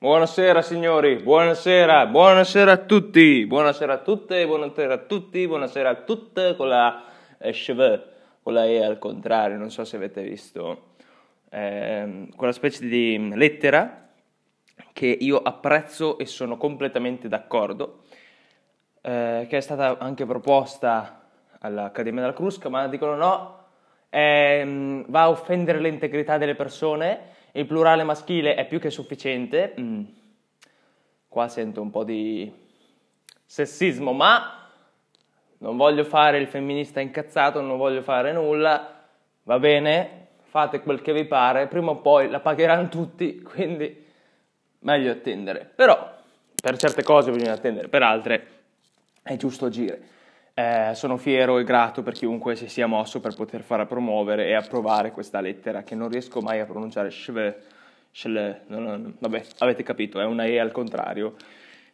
Buonasera signori, buonasera, buonasera a tutti, buonasera a tutte, buonasera a tutti, buonasera a tutte con la eh, cheveux, con la E al contrario, non so se avete visto. Eh, quella specie di lettera che io apprezzo e sono completamente d'accordo, eh, che è stata anche proposta all'Accademia della Crusca, ma dicono no, eh, va a offendere l'integrità delle persone, il plurale maschile è più che sufficiente. Mm. Qua sento un po' di sessismo, ma non voglio fare il femminista incazzato, non voglio fare nulla, va bene, fate quel che vi pare, prima o poi la pagheranno tutti, quindi meglio attendere. Però per certe cose bisogna attendere, per altre è giusto agire. Eh, sono fiero e grato per chiunque si sia mosso per poter far promuovere e approvare questa lettera che non riesco mai a pronunciare. Shve, shle, no, no, vabbè, avete capito, è una E al contrario.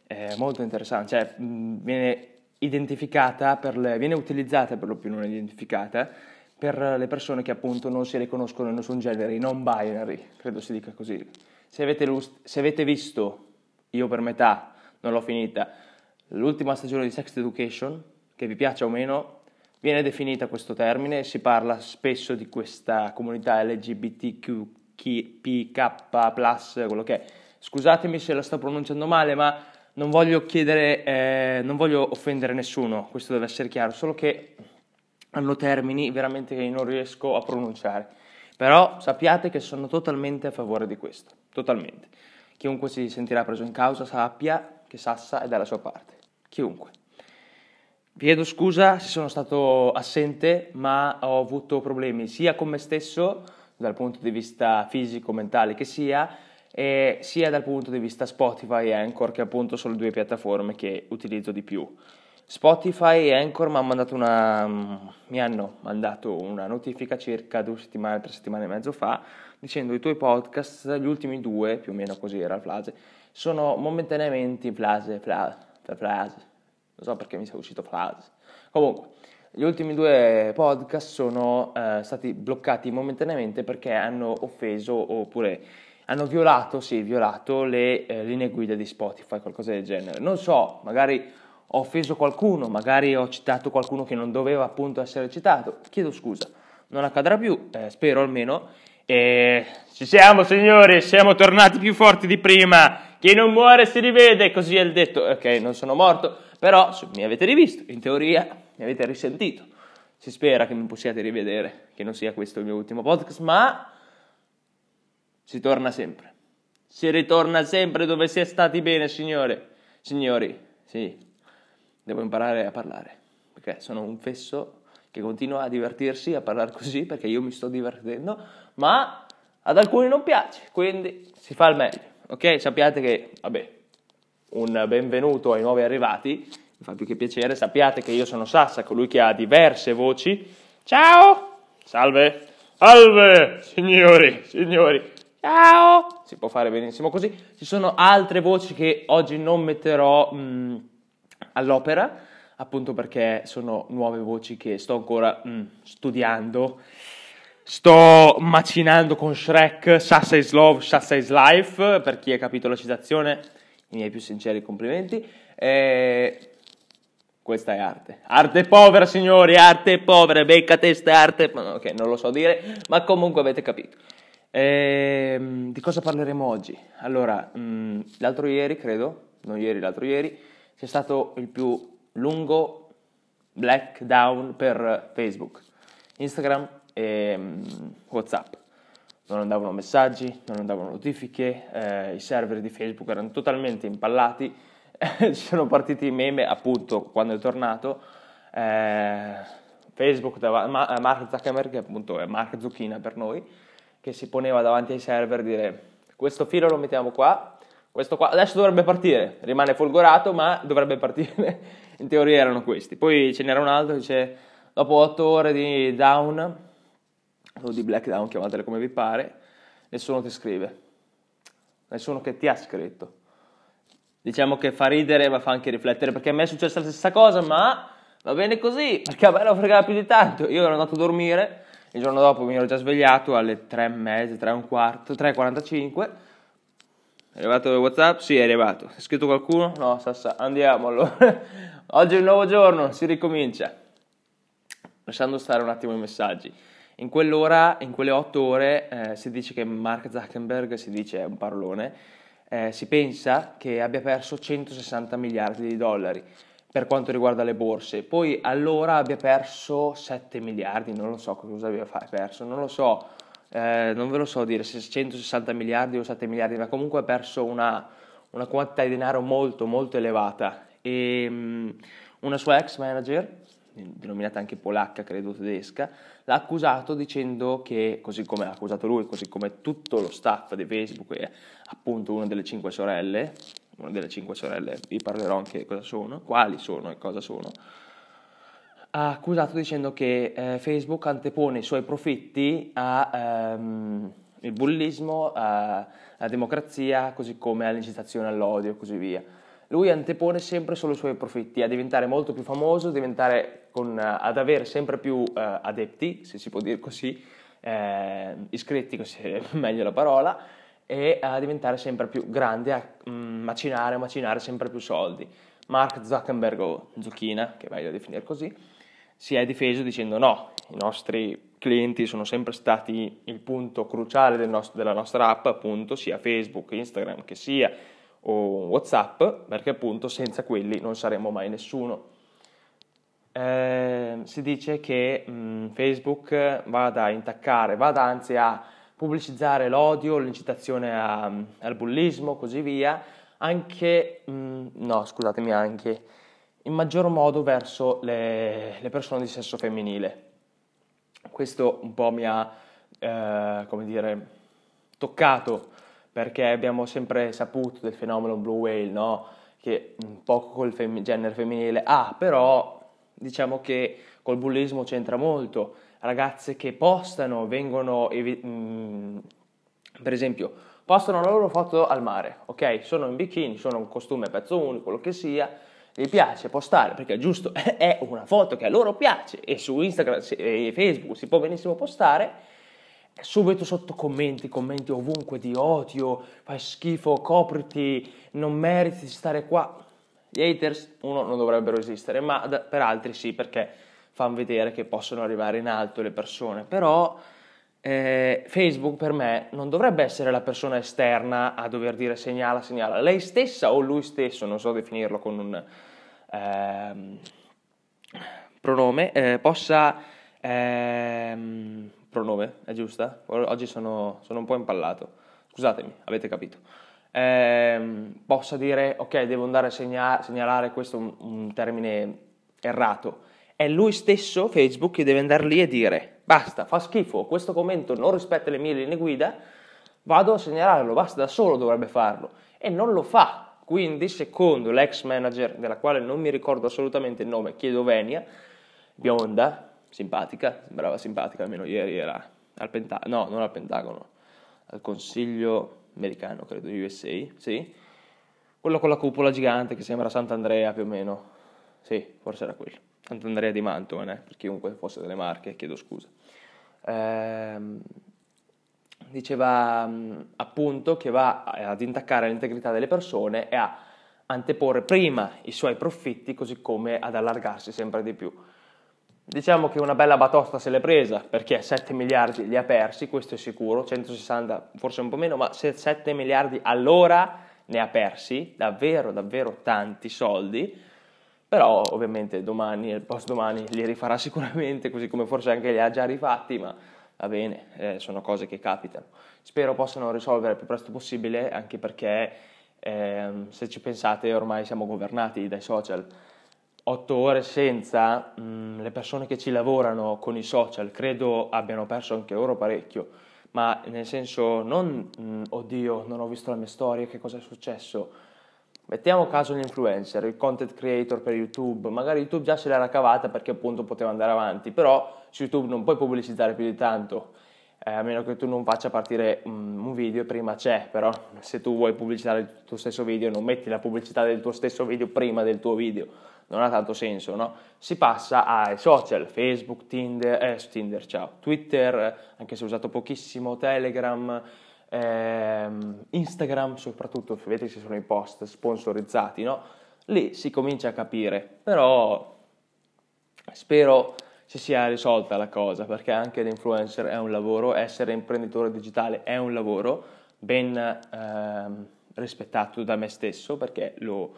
È molto interessante, cioè viene identificata, le, viene utilizzata per lo più non identificata per le persone che appunto non si riconoscono in nessun genere, i non binary, credo si dica così. Se avete, se avete visto, io per metà non l'ho finita, l'ultima stagione di Sex Education, che vi piaccia o meno, viene definita questo termine, si parla spesso di questa comunità LGBTQ+, quello che è. Scusatemi se la sto pronunciando male, ma non voglio chiedere, eh, non voglio offendere nessuno, questo deve essere chiaro, solo che hanno termini veramente che non riesco a pronunciare. Però sappiate che sono totalmente a favore di questo, totalmente. Chiunque si sentirà preso in causa sappia che Sassa è dalla sua parte. Chiunque. Chiedo scusa se sono stato assente, ma ho avuto problemi sia con me stesso, dal punto di vista fisico, mentale che sia, e sia dal punto di vista Spotify e Anchor, che appunto sono le due piattaforme che utilizzo di più. Spotify e Anchor mi hanno mandato una, mi hanno mandato una notifica circa due settimane, tre settimane e mezzo fa, dicendo i tuoi podcast, gli ultimi due, più o meno così era il flase, sono momentaneamente in flase, flase, flase non so perché mi sia uscito frase. Comunque, gli ultimi due podcast sono eh, stati bloccati momentaneamente perché hanno offeso oppure hanno violato, sì, violato le eh, linee guida di Spotify, qualcosa del genere. Non so, magari ho offeso qualcuno, magari ho citato qualcuno che non doveva appunto essere citato. Chiedo scusa, non accadrà più, eh, spero almeno. E ci siamo signori, siamo tornati più forti di prima. Chi non muore si rivede, così è il detto. Ok, non sono morto, però mi avete rivisto, in teoria mi avete risentito. Si spera che mi possiate rivedere, che non sia questo il mio ultimo podcast, ma si torna sempre. Si ritorna sempre dove si è stati bene, signore. Signori, sì, devo imparare a parlare, perché sono un fesso che continua a divertirsi a parlare così, perché io mi sto divertendo, ma ad alcuni non piace, quindi si fa il meglio. Ok? Sappiate che, vabbè, un benvenuto ai nuovi arrivati, mi fa più che piacere, sappiate che io sono Sassa, colui che ha diverse voci. Ciao! Salve! Salve, signori, signori! Ciao! Si può fare benissimo così. Ci sono altre voci che oggi non metterò mh, mm, all'opera, appunto perché sono nuove voci che sto ancora mh, mm, studiando. Sto macinando con Shrek Sassa is Love, Sassa is Life, per chi ha capito la citazione i miei più sinceri complimenti. E... Questa è arte. Arte povera, signori, arte povera, becca testa, arte... Ok, non lo so dire, ma comunque avete capito. E... Di cosa parleremo oggi? Allora, mh, mm, l'altro ieri, credo, non ieri, l'altro ieri, c'è stato il più lungo black down per Facebook, Instagram e um, WhatsApp non andavano messaggi, non andavano notifiche, eh, i server di Facebook erano totalmente impallati, ci sono partiti i meme appunto quando è tornato, eh, Facebook, Ma- Mark Zuckerberg, che appunto è Mark Zucchina per noi, che si poneva davanti ai server e dire questo filo lo mettiamo qua, questo qua, adesso dovrebbe partire, rimane folgorato ma dovrebbe partire, in teoria erano questi. Poi ce n'era un altro che dice dopo 8 ore di down o di Blackdown, chiamatele come vi pare, nessuno ti scrive, nessuno che ti ha scritto. Diciamo che fa ridere ma fa anche riflettere perché a me è successa la stessa cosa, ma va bene così, perché a me non fregava più di tanto. Io ero andato a dormire, il giorno dopo mi ero già svegliato alle 3 e mezza, 3 e un quarto, 3.45, È arrivato il WhatsApp? Sì, è arrivato. È scritto qualcuno? No, Sassa, andiamo allora. Oggi è un nuovo giorno, si ricomincia. Lasciando stare un attimo i messaggi. In quell'ora, in quelle otto ore, eh, si dice che Mark Zuckerberg, si dice è un parolone, eh, si pensa che abbia perso 160 miliardi di dollari per quanto riguarda le borse. Poi allora abbia perso 7 miliardi, non lo so cosa abbia perso, non lo so, eh, non ve lo so dire se 160 miliardi o 7 miliardi, ma comunque ha perso una, una quantità di denaro molto molto elevata. E um, una sua ex manager denominata anche polacca, credo tedesca, l'ha accusato dicendo che, così come ha accusato lui, così come tutto lo staff di Facebook e appunto una delle cinque sorelle, una delle cinque sorelle, vi parlerò anche cosa sono, quali sono e cosa sono, ha accusato dicendo che eh, Facebook antepone i suoi profitti al ehm, bullismo, alla democrazia, così come all'incitazione all'odio e così via lui antepone sempre solo i suoi profitti, a diventare molto più famoso, con, ad avere sempre più uh, adepti, se si può dire così, eh, iscritti, così è meglio la parola, e a diventare sempre più grande, a mm, macinare, macinare sempre più soldi. Mark Zuckerberg o Zucchina, che è meglio definire così, si è difeso dicendo no, i nostri clienti sono sempre stati il punto cruciale del nostro, della nostra app, appunto, sia Facebook, Instagram che sia o WhatsApp, perché appunto senza quelli non saremmo mai nessuno. Eh, si dice che mh, Facebook vada a intaccare, vada anzi a pubblicizzare l'odio, l'incitazione a, al bullismo, così via, anche, mh, no scusatemi, anche in maggior modo verso le, le, persone di sesso femminile. Questo un po' mi ha, eh, come dire, toccato perché abbiamo sempre saputo del fenomeno blue whale, no? che un poco col fem- genere femminile ha, ah, però diciamo che col bullismo c'entra molto. Ragazze che postano, vengono, evi- mh, mm, per esempio, postano la loro foto al mare, ok? Sono in bikini, sono un costume pezzo unico, quello che sia, gli piace postare perché giusto, è una foto che a loro piace e su Instagram e Facebook si può benissimo postare subito sotto commenti, commenti ovunque di odio, fai schifo, copriti, non meriti di stare qua. Gli haters, uno, non dovrebbero esistere, ma per altri sì, perché fanno vedere che possono arrivare in alto le persone. Però eh, Facebook per me non dovrebbe essere la persona esterna a dover dire segnala, segnala. Lei stessa o lui stesso, non so definirlo con un eh, pronome, eh, possa ehm, pronome, è giusta? Oggi sono, sono un po' impallato, scusatemi, avete capito. Eh, possa dire, ok, devo andare a segna- segnalare questo un, un termine errato. È lui stesso, Facebook, che deve andare lì e dire, basta, fa schifo, questo commento non rispetta le mie linee guida, vado a segnalarlo, basta, da solo dovrebbe farlo. E non lo fa. Quindi, secondo l'ex manager, della quale non mi ricordo assolutamente il nome, chiedo Venia, bionda, simpatica, sembrava simpatica, almeno ieri era al Pentagono, no, non al Pentagono, al Consiglio americano, credo, USA, sì, quello con la cupola gigante che sembra Sant'Andrea più o meno, sì, forse era quello, Sant'Andrea di Mantova, eh, per chiunque fosse delle Marche, chiedo scusa. Ehm, diceva appunto che va ad intaccare l'integrità delle persone e a anteporre prima i suoi profitti così come ad allargarsi sempre di più. Diciamo che una bella batosta se l'è presa perché 7 miliardi li ha persi, questo è sicuro, 160 forse un po' meno, ma se 7 miliardi all'ora ne ha persi, davvero, davvero tanti soldi, però ovviamente domani e post domani li rifarà sicuramente, così come forse anche li ha già rifatti, ma va bene, eh, sono cose che capitano. Spero possano risolvere il più presto possibile, anche perché eh, se ci pensate ormai siamo governati dai social otto ore senza, mh, mm, le persone che ci lavorano con i social credo abbiano perso anche loro parecchio, ma nel senso non, mh, mm, oddio, non ho visto la mia storia, che cosa è successo. Mettiamo caso l'influencer, il content creator per YouTube, magari YouTube già se l'era cavata perché appunto poteva andare avanti, però su YouTube non puoi pubblicizzare più di tanto, eh, a meno che tu non faccia partire um, un video prima c'è, però se tu vuoi pubblicizzare il tuo stesso video non metti la pubblicità del tuo stesso video prima del tuo video non ha tanto senso, no? Si passa ai social, Facebook, Tinder, eh, Tinder, ciao, Twitter, anche se ho usato pochissimo, Telegram, ehm, Instagram soprattutto, vedete ci sono i post sponsorizzati, no? Lì si comincia a capire, però spero si sia risolta la cosa, perché anche l'influencer è un lavoro, essere imprenditore digitale è un lavoro ben ehm, rispettato da me stesso, perché lo,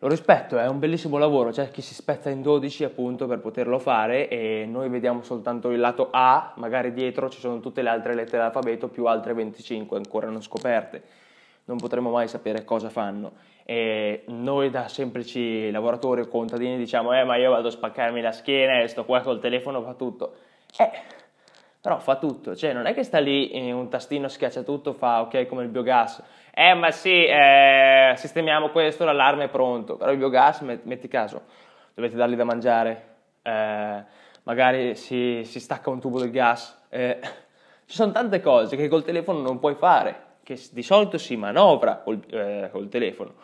lo rispetto, è un bellissimo lavoro, c'è chi si spezza in 12 appunto per poterlo fare e noi vediamo soltanto il lato A, magari dietro ci sono tutte le altre lettere dell'alfabeto più altre 25 ancora non scoperte, non potremo mai sapere cosa fanno e noi da semplici lavoratori o contadini diciamo eh ma io vado a spaccarmi la schiena e sto qua col telefono fa tutto, eh però fa tutto, cioè non è che sta lì in un tastino schiaccia tutto, fa ok come il biogas, eh ma sì, eh, sistemiamo questo, l'allarme è pronto, però il biogas, metti caso, dovete dargli da mangiare, eh, magari si, si, stacca un tubo del gas, eh, ci sono tante cose che col telefono non puoi fare, che di solito si manovra col, eh, col telefono,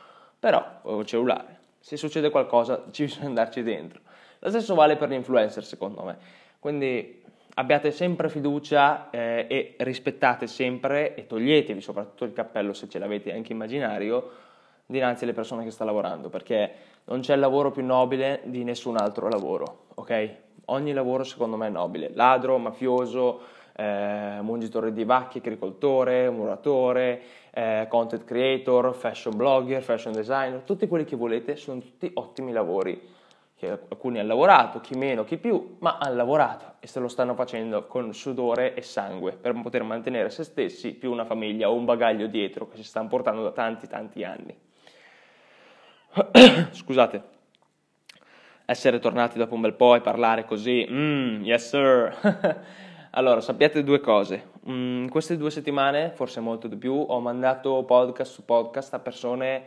però col cellulare, se succede qualcosa ci bisogna andarci dentro. Lo stesso vale per l'influencer secondo me, quindi abbiate sempre fiducia eh, e rispettate sempre e toglietevi soprattutto il cappello se ce l'avete anche immaginario dinanzi alle persone che sta lavorando perché non c'è lavoro più nobile di nessun altro lavoro, ok? Ogni lavoro secondo me è nobile, ladro, mafioso, eh, mungitore di vacche, agricoltore, muratore, eh, content creator, fashion blogger, fashion designer, tutti quelli che volete sono tutti ottimi lavori che alcuni hanno lavorato, chi meno, chi più, ma hanno lavorato e se lo stanno facendo con sudore e sangue per poter mantenere se stessi più una famiglia o un bagaglio dietro che si stanno portando da tanti tanti anni. Scusate, essere tornati dopo un bel po' e parlare così, mm, yes sir. allora, sappiate due cose. Mm, in queste due settimane, forse molto di più, ho mandato podcast su podcast a persone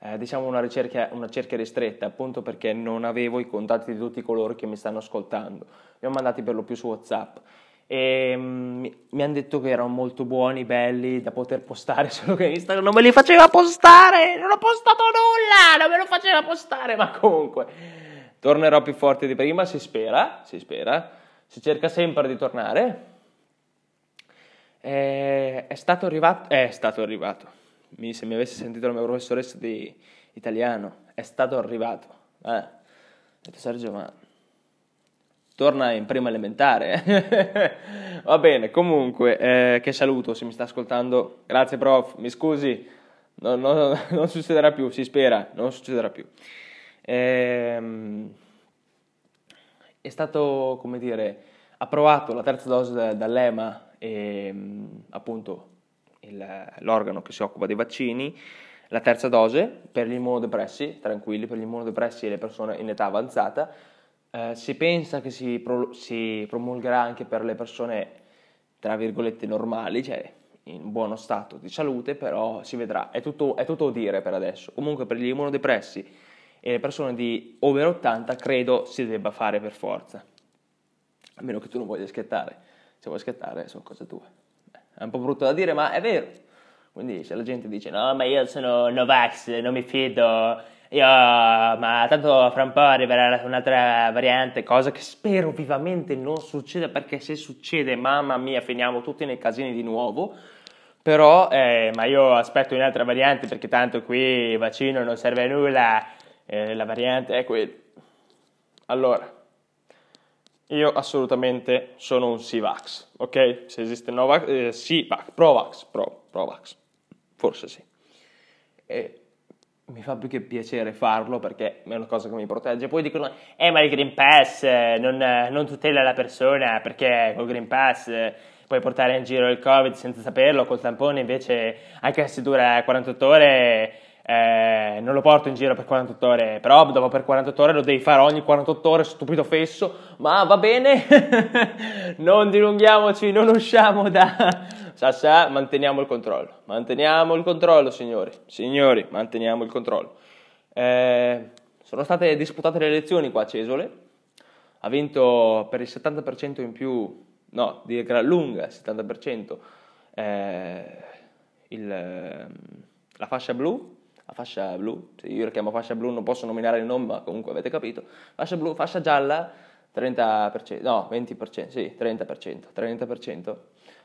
eh, diciamo una, ricerca, una cerchia ristretta, appunto perché non avevo i contatti di tutti coloro che mi stanno ascoltando. Li ho mandati per lo più su WhatsApp. E mi, mi hanno detto che erano molto buoni, belli da poter postare, solo che Instagram non me li faceva postare, non ho postato nulla, non me lo faceva postare, ma comunque. Tornerò più forte di prima, si spera, si spera, si cerca sempre di tornare. E, è stato arrivato, è stato arrivato mi, se mi avesse sentito la mia professoressa di italiano, è stato arrivato. Eh, detto Sergio, ma torna in prima elementare. Va bene, comunque, eh, che saluto se mi sta ascoltando. Grazie prof, mi scusi, no, no, non succederà più, si spera, non succederà più. Ehm, è stato, come dire, approvato la terza dose dall'EMA e appunto il, l'organo che si occupa dei vaccini, la terza dose per gli immunodepressi, tranquilli, per gli immunodepressi e le persone in età avanzata. Eh, si pensa che si, pro, si promulgherà anche per le persone, tra virgolette, normali, cioè in buono stato di salute, però si vedrà, è tutto, è tutto dire per adesso. Comunque per gli immunodepressi e le persone di over 80 credo si debba fare per forza, a meno che tu non voglia schiattare, se vuoi schiattare sono cose tue. È un po' brutto da dire, ma è vero. Quindi se la gente dice no, ma io sono Novax, non mi fido, io, ma tanto fra un po' arriverà un'altra variante, cosa che spero vivamente non succeda, perché se succede, mamma mia, finiamo tutti nei casini di nuovo. Però, eh, ma io aspetto un'altra variante perché tanto qui il vaccino non serve a nulla, eh, la variante è quella. Allora, io assolutamente sono un Sivax, ok? Se esiste Novax, eh, Sivax, Provax, Pro, Provax, forse sì. E mi fa più che piacere farlo perché è una cosa che mi protegge. Poi dicono, eh ma il Green Pass non, non tutela la persona perché col Green Pass puoi portare in giro il Covid senza saperlo, col tampone invece anche se dura 48 ore eh, non lo porto in giro per 48 ore, però dopo per 48 ore lo devi fare ogni 48 ore, stupido fesso, ma va bene, non dilunghiamoci, non usciamo da... Sa, sa, manteniamo il controllo, manteniamo il controllo, signori, signori, manteniamo il controllo. Eh, sono state disputate le elezioni qua a Cesole, ha vinto per il 70% in più, no, di gran lunga, il 70%, eh, il, la fascia blu, la fascia blu, se io la chiamo fascia blu non posso nominare il nome, ma comunque avete capito, fascia blu, fascia gialla 30%, no 20%, sì 30%, 30%,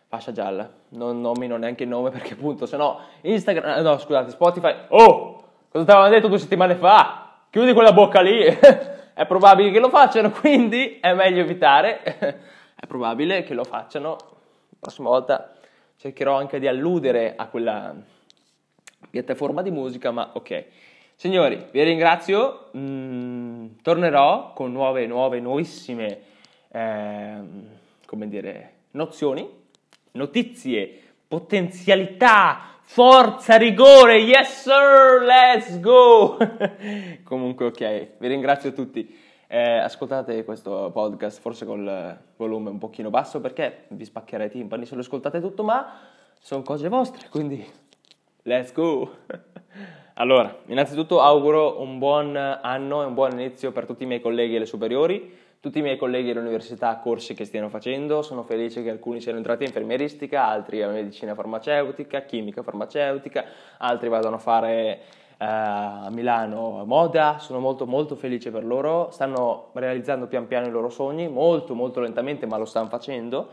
fascia gialla. Non nomino neanche il nome perché appunto, se no Instagram, no scusate, Spotify, oh, cosa ti avevano detto due settimane fa? Chiudi quella bocca lì. è probabile che lo facciano, quindi è meglio evitare. è probabile che lo facciano. La prossima volta cercherò anche di alludere a quella piattaforma di musica, ma ok. Signori, vi ringrazio, mm, tornerò con nuove, nuove, nuovissime, eh, come dire, nozioni, notizie, potenzialità, forza, rigore, yes sir, let's go! Comunque ok, vi ringrazio tutti. Eh, ascoltate questo podcast forse col volume un pochino basso perché vi spaccherei i timpani se lo ascoltate tutto, ma sono cose vostre, quindi let's go! allora, innanzitutto auguro un buon anno e un buon inizio per tutti i miei colleghi alle superiori, tutti i miei colleghi all'università, corsi che stiano facendo, sono felice che alcuni siano entrati in infermieristica, altri a medicina farmaceutica, chimica farmaceutica, altri vadano a fare a Milano moda, sono molto molto felice per loro, stanno realizzando pian piano i loro sogni, molto molto lentamente ma lo stanno facendo,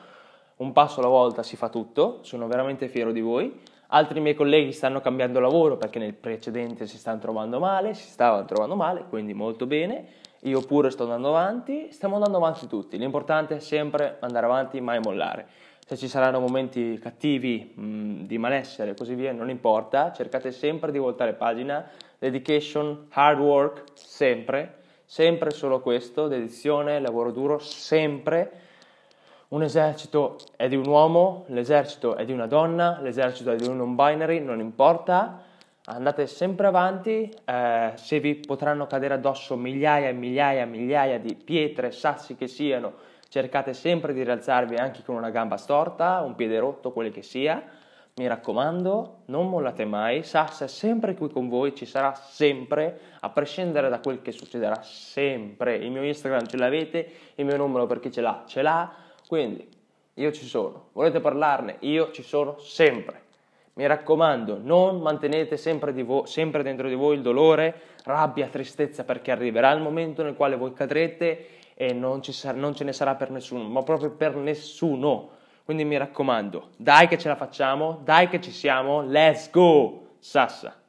un passo alla volta si fa tutto, sono veramente fiero di voi. Altri miei colleghi stanno cambiando lavoro perché nel precedente si stanno trovando male, si stavano trovando male, quindi molto bene. Io pure sto andando avanti, stiamo andando avanti tutti. L'importante è sempre andare avanti, mai mollare se ci saranno momenti cattivi, mh, di malessere e così via, non importa, cercate sempre di voltare pagina, dedication, hard work, sempre, sempre solo questo, dedizione, lavoro duro, sempre. Un esercito è di un uomo, l'esercito è di una donna, l'esercito è di un non binary, non importa, andate sempre avanti, eh, se vi potranno cadere addosso migliaia e migliaia e migliaia di pietre, sassi che siano, cercate sempre di rialzarvi anche con una gamba storta, un piede rotto, quello che sia. Mi raccomando, non mollate mai, Sassa è sempre qui con voi, ci sarà sempre, a prescindere da quel che succederà sempre. Il mio Instagram ce l'avete, il mio numero per chi ce l'ha, ce l'ha, quindi io ci sono. Volete parlarne? Io ci sono sempre. Mi raccomando, non mantenete sempre, vo- sempre dentro di voi il dolore, rabbia, tristezza, perché arriverà il momento nel quale voi cadrete e non, sarà, non ce ne sarà per nessuno, ma proprio per nessuno. Quindi mi raccomando, dai che ce la facciamo, dai che ci siamo, let's go! Sassa!